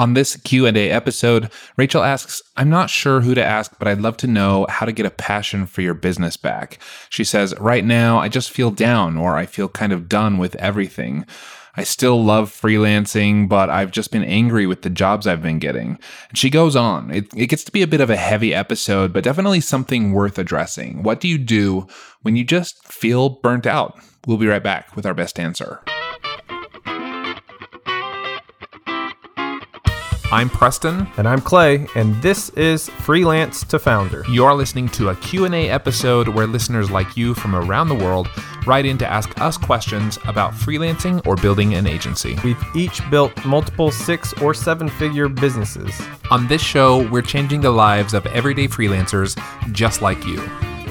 On this Q&A episode, Rachel asks, "I'm not sure who to ask, but I'd love to know how to get a passion for your business back." She says, "Right now, I just feel down or I feel kind of done with everything." I still love freelancing, but I've just been angry with the jobs I've been getting. And she goes on. It, it gets to be a bit of a heavy episode, but definitely something worth addressing. What do you do when you just feel burnt out? We'll be right back with our best answer. I'm Preston. And I'm Clay, and this is Freelance to Founder. You're listening to a Q&A episode where listeners like you from around the world write in to ask us questions about freelancing or building an agency. We've each built multiple six or seven figure businesses. On this show, we're changing the lives of everyday freelancers just like you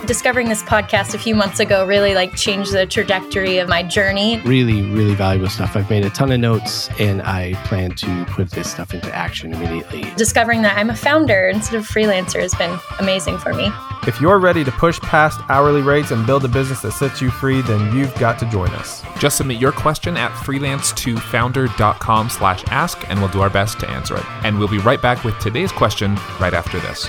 discovering this podcast a few months ago really like changed the trajectory of my journey. Really, really valuable stuff. I've made a ton of notes and I plan to put this stuff into action immediately. Discovering that I'm a founder instead of freelancer has been amazing for me. If you're ready to push past hourly rates and build a business that sets you free, then you've got to join us. Just submit your question at freelancetofounder.com slash ask and we'll do our best to answer it. And we'll be right back with today's question right after this.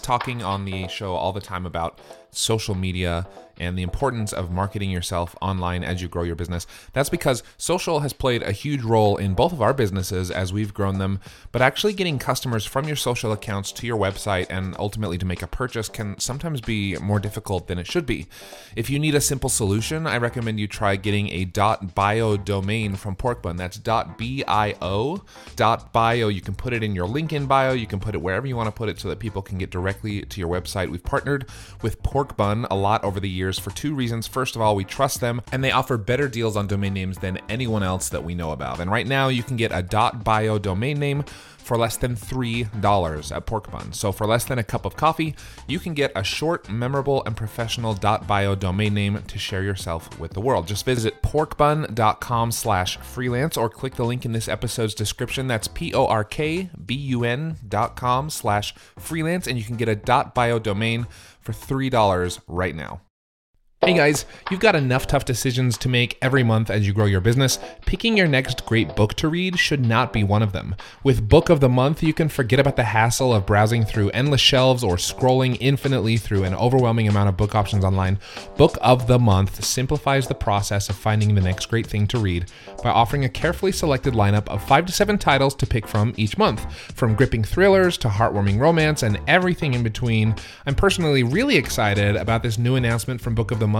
Talking on the show all the time about social media and the importance of marketing yourself online as you grow your business. That's because social has played a huge role in both of our businesses as we've grown them, but actually getting customers from your social accounts to your website and ultimately to make a purchase can sometimes be more difficult than it should be. If you need a simple solution, I recommend you try getting a .bio domain from Porkbun. That's .bio. .bio. You can put it in your LinkedIn bio, you can put it wherever you want to put it so that people can get to your website. We've partnered with Porkbun a lot over the years for two reasons. First of all, we trust them and they offer better deals on domain names than anyone else that we know about. And right now, you can get a .bio domain name for less than $3 at Porkbun. So for less than a cup of coffee, you can get a short, memorable, and professional .bio domain name to share yourself with the world. Just visit porkbun.com slash freelance or click the link in this episode's description. That's P-O-R-K-B-U-N dot com slash freelance and you can get a .bio domain for $3 right now. Hey guys, you've got enough tough decisions to make every month as you grow your business. Picking your next great book to read should not be one of them. With Book of the Month, you can forget about the hassle of browsing through endless shelves or scrolling infinitely through an overwhelming amount of book options online. Book of the Month simplifies the process of finding the next great thing to read by offering a carefully selected lineup of five to seven titles to pick from each month. From gripping thrillers to heartwarming romance and everything in between, I'm personally really excited about this new announcement from Book of the month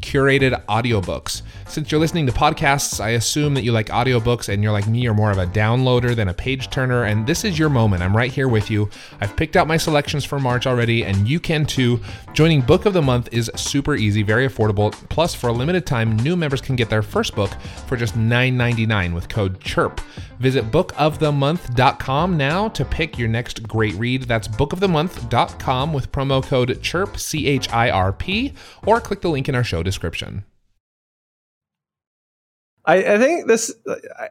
curated audiobooks. Since you're listening to podcasts, I assume that you like audiobooks and you're like me, you're more of a downloader than a page turner, and this is your moment. I'm right here with you. I've picked out my selections for March already, and you can too. Joining Book of the Month is super easy, very affordable. Plus, for a limited time, new members can get their first book for just $9.99 with code CHIRP. Visit bookofthemonth.com now to pick your next great read. That's bookofthemonth.com with promo code CHIRP, C H I R P, or click the link in our show description. I, I, think this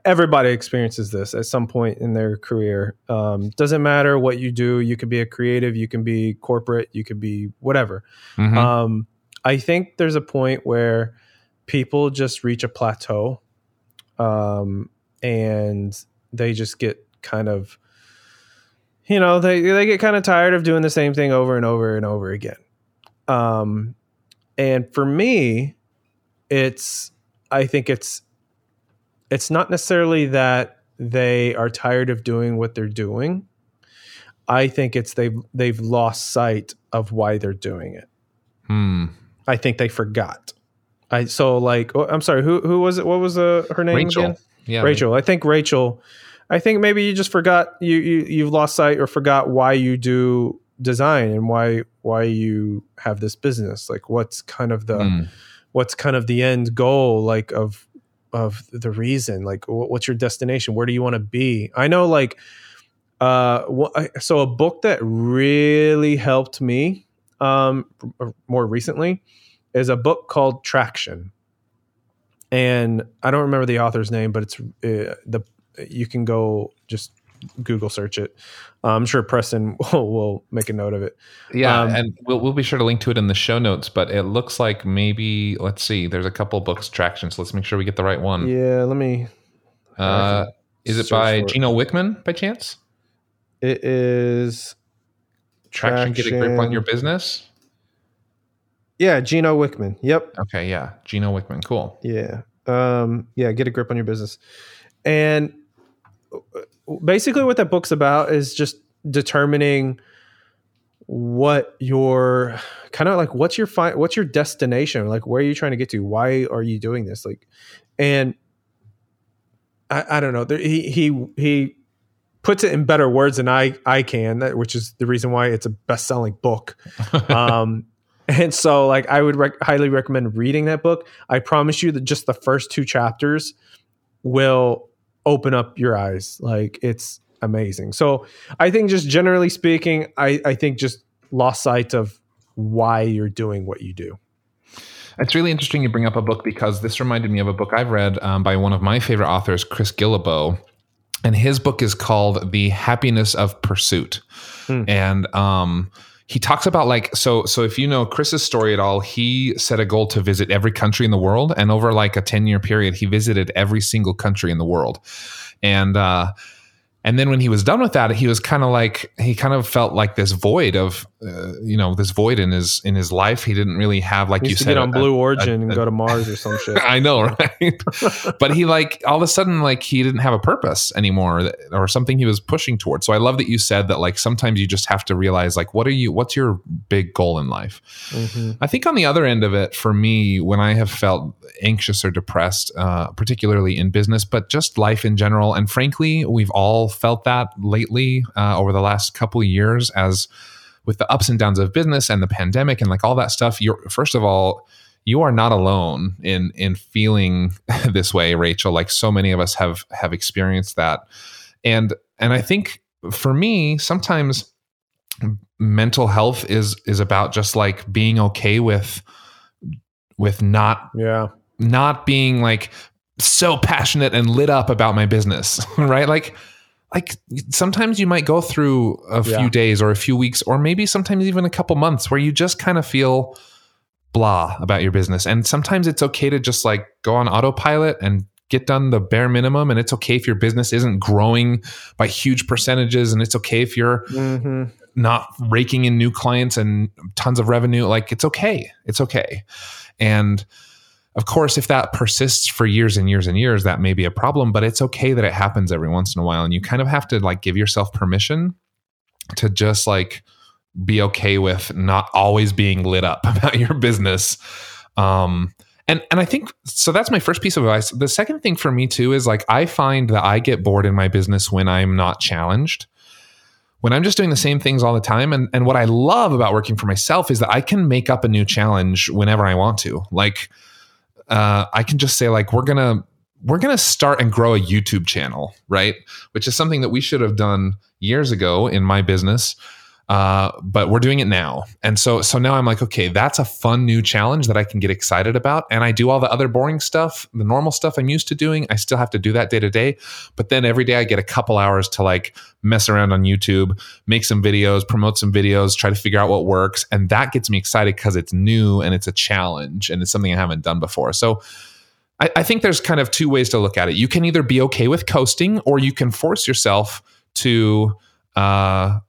everybody experiences this at some point in their career. Um, doesn't matter what you do. You can be a creative. You can be corporate. You can be whatever. Mm-hmm. Um, I think there's a point where people just reach a plateau, um, and they just get kind of, you know, they they get kind of tired of doing the same thing over and over and over again. Um, and for me, it's I think it's it's not necessarily that they are tired of doing what they're doing. I think it's they've they've lost sight of why they're doing it. Hmm. I think they forgot. I so like oh, I'm sorry, who who was it? What was uh, her name Rachel. again? Yeah, Rachel. I think Rachel. I think maybe you just forgot you you you've lost sight or forgot why you do design and why why you have this business? Like what's kind of the mm. what's kind of the end goal like of of the reason? Like what's your destination? Where do you want to be? I know like uh so a book that really helped me um more recently is a book called traction. And i don't remember the author's name but it's uh, the you can go just Google search it. Uh, I'm sure Preston will, will, make a note of it. Yeah, um, and we'll we'll be sure to link to it in the show notes. But it looks like maybe let's see. There's a couple books traction, so let's make sure we get the right one. Yeah, let me. Uh, is it by Gino Wickman by chance? It is. Traction, traction. Get a grip on your business. Yeah, Gino Wickman. Yep. Okay. Yeah, Gino Wickman. Cool. Yeah. Um. Yeah. Get a grip on your business, and basically what that book's about is just determining what your kind of like what's your fi- what's your destination? Like where are you trying to get to? Why are you doing this? Like and i, I don't know. There, he he he puts it in better words than i i can which is the reason why it's a best-selling book. Um and so like i would rec- highly recommend reading that book. I promise you that just the first two chapters will open up your eyes. Like it's amazing. So I think just generally speaking, I, I think just lost sight of why you're doing what you do. It's really interesting you bring up a book because this reminded me of a book I've read um, by one of my favorite authors, Chris Guillebeau. And his book is called The Happiness of Pursuit. Hmm. And um, he talks about like so so if you know chris's story at all he set a goal to visit every country in the world. And over like a 10 year period he visited every single country in the world. And uh and then when he was done with that he was kind of like he kind of felt like this void of uh, you know this void in his in his life. He didn't really have like you said get on a, blue origin a, a, and go to mars or some shit. I know right? But he like all of a sudden like he didn't have a purpose anymore or something he was pushing towards. So i love that you said that like sometimes you just have to realize like what are you what's your big goal in life? Mm-hmm. i think on the other end of it for me when i have felt anxious or depressed uh, particularly in business but just life in general and frankly we've all felt that lately uh, over the last couple of years as with the ups and downs of business and the pandemic and like all that stuff you're first of all you are not alone in in feeling this way rachel. Like so many of us have have experienced that. And and i think for me sometimes mental health is is about just like being okay with with not yeah. not being like so passionate and lit up about my business right? Like like sometimes you might go through a yeah. few days or a few weeks or maybe sometimes even a couple months where you just kind of feel blah about your business and sometimes it's okay to just like go on autopilot and get done the bare minimum and it's okay if your business isn't growing by huge percentages and it's okay if you're mm-hmm. not raking in new clients and tons of revenue like it's okay it's okay and of course, if that persists for years and years and years, that may be a problem, but it's okay that it happens every once in a while. And you kind of have to like give yourself permission to just like be okay with not always being lit up about your business. Um, and and I think so that's my first piece of advice. The second thing for me too is like I find that I get bored in my business when I'm not challenged. When I'm just doing the same things all the time. And and what I love about working for myself is that I can make up a new challenge whenever I want to. Like uh, I can just say like we're gonna we're gonna start and grow a YouTube channel, right? Which is something that we should have done years ago in my business. Uh, but we're doing it now. And so so now I'm like, okay, that's a fun new challenge that I can get excited about. And I do all the other boring stuff, the normal stuff I'm used to doing. I still have to do that day to day. But then every day I get a couple hours to like mess around on YouTube, make some videos, promote some videos, try to figure out what works. And that gets me excited because it's new and it's a challenge and it's something I haven't done before. So I, I think there's kind of two ways to look at it. You can either be okay with coasting or you can force yourself to uh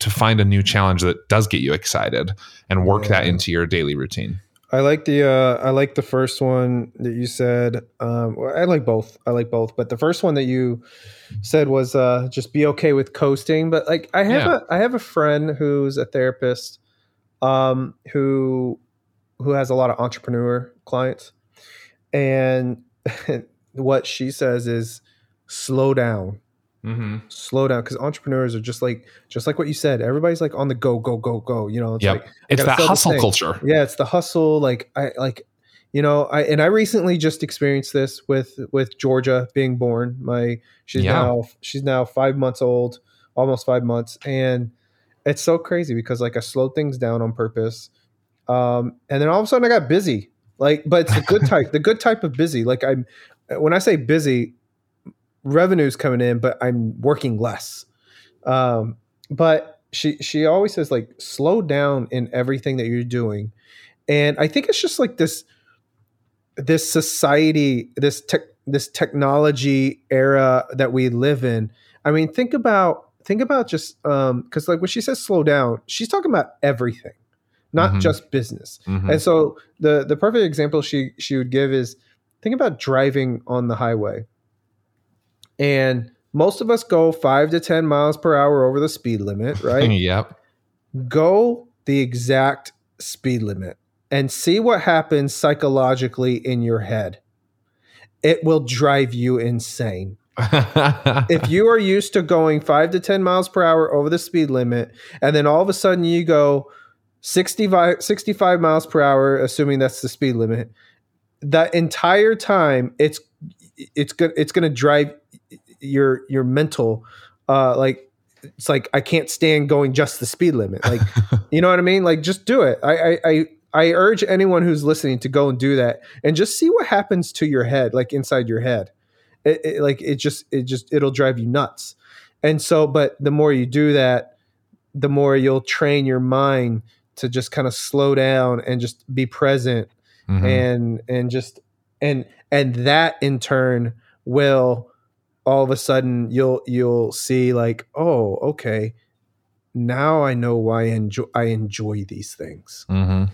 to find a new challenge that does get you excited and work yeah. that into your daily routine. I like the uh, I like the first one that you said. Um, I like both. I like both, but the first one that you said was uh, just be okay with coasting. But like I have yeah. a I have a friend who's a therapist, um, who who has a lot of entrepreneur clients, and what she says is slow down Mm-hmm. Slow down because entrepreneurs are just like just like what you said. Everybody's like on the go, go, go, go. You know, it's yep. like it's that hustle culture. Yeah, it's the hustle. Like I like, you know, I and I recently just experienced this with with Georgia being born. My she's yeah. now she's now five months old, almost five months, and it's so crazy because like I slowed things down on purpose, um, and then all of a sudden I got busy. Like, but it's the good type, the good type of busy. Like I'm when I say busy, revenues coming in, but I'm working less. Um, but she she always says like slow down in everything that you're doing, and I think it's just like this this society this tech this technology era that we live in. I mean, think about think about just um because like when she says slow down, she's talking about everything, not Mhm. just business. Mhm. And so the the perfect example she she would give is think about driving on the highway. And most of us go 5 to 10 miles per hour over the speed limit, right? yep. go the exact speed limit and see what happens psychologically in your head. It will drive you insane. if you are used to going 5 to 10 miles per hour over the speed limit and then all of a sudden you go 65 65 miles per hour assuming that's the speed limit that entire time it's it's good it's going to drive your your mental uh like it's like I can't stand going just the speed limit. Like you know what I mean? Like just do it. I I I I urge anyone who's listening to go and do that and just see what happens to your head like inside your head. It, it, like it just it just it'll drive you nuts. And so but the more you do that the more you'll train your mind to just kind of slow down and just be present Mhm. and and just and and that in turn will all of a sudden you'll you'll see like oh okay now i know why I enjoy i enjoy these things Mhm.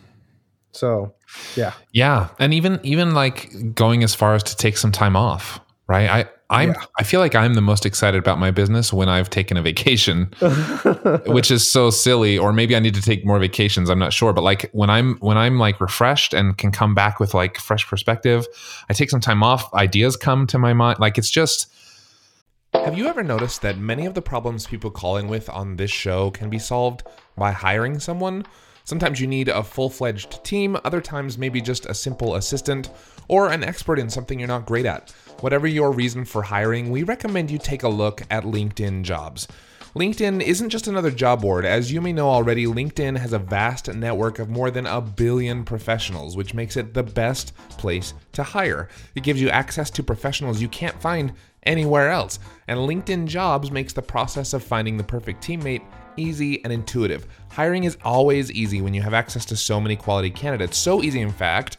so yeah Yeah, and even even like going as far as to take some time off, right? I I'm Yeah. I feel like I'm the most excited about my business when I've taken a vacation, which is so silly. Or maybe I need to take more vacations. I'm not sure, but like when I'm when I'm like refreshed and can come back with like fresh perspective, I take some time off. Ideas come to my mind. Like it's just. Have you ever noticed that many of the problems people calling with on this show can be solved by hiring someone? Sometimes you need a full fledged team, other times, maybe just a simple assistant or an expert in something you're not great at. Whatever your reason for hiring, we recommend you take a look at LinkedIn Jobs. LinkedIn isn't just another job board. As you may know already, LinkedIn has a vast network of more than a billion professionals, which makes it the best place to hire. It gives you access to professionals you can't find anywhere else. And LinkedIn Jobs makes the process of finding the perfect teammate easy and intuitive. Hiring is always easy when you have access to so many quality candidates. So easy, in fact,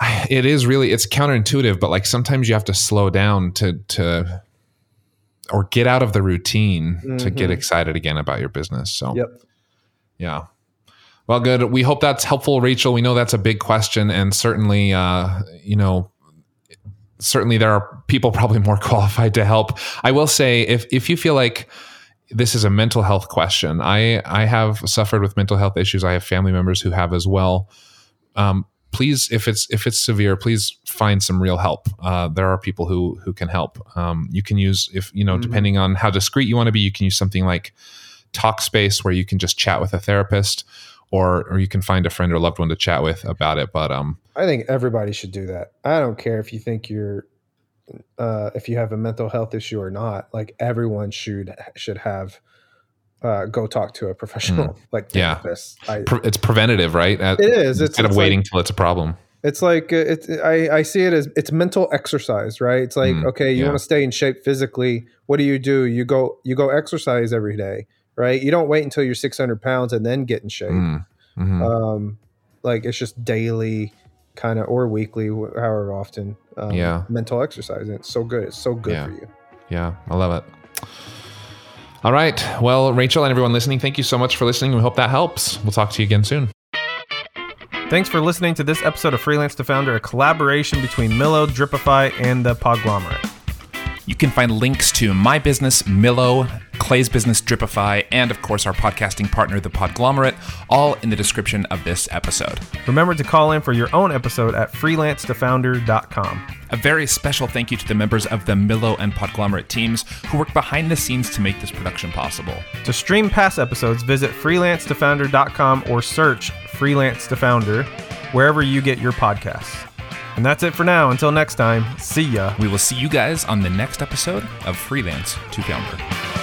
It is really it's counterintuitive, but like sometimes you have to slow down to to or get out of the routine to get Mhm. excited again about your business. So yep yeah. Well, good. We hope that's helpful, Rachel. We know that's a big question, and certainly, uh, you know, certainly there are people probably more qualified to help. I will say, if if you feel like this is a mental health question, I I have suffered with mental health issues. I have family members who have as well. Um, please, if it's if it's severe, please find some real help. Uh, there are people who who can help. Um, you can use if you know, Mhm. depending on how discreet you want to be, you can use something like Talkspace, where you can just chat with a therapist, or or you can find a friend or loved one to chat with about it. But um, i think everybody should do that i don't care if you think you're uh if you have a mental health issue or not like everyone should should have uh go talk to a professional like Hmm. Yeah. I, pre- it's preventative, right? Uh, it is it's, instead of it's waiting like, till it's a problem. it's like uh, it's I, I see it as it's mental exercise right it's like Mm, okay you yeah. want to stay in shape physically what do you do you go you go exercise every day right you don't wait until you're 600 pounds and then get in shape Mm, mhm. um like it's just daily kind of or weekly however often um, Yeah. mental exercise and it's so good it's so good Yeah. for you Yeah, I love it. All right. Well, Rachel and everyone listening, thank you so much for listening. We hope that helps. We'll talk to you again soon. Thanks for listening to this episode of Freelance to Founder, a collaboration between Millo, Dripify, and the Podglomerate. You can find links to my business, Millo, Clay's business, Dripify, and of course our podcasting partner, The Podglomerate, all in the description of this episode. Remember to call in for your own episode at freelancetofounder.com. A very special thank you to the members of the Millo and Podglomerate teams who work behind the scenes to make this production possible. To stream past episodes, visit freelancetofounder.com or search Freelance to Founder wherever you get your podcasts. And that's it for now. Until next time, see ya. We will see you guys on the next episode of Freelance to Founder.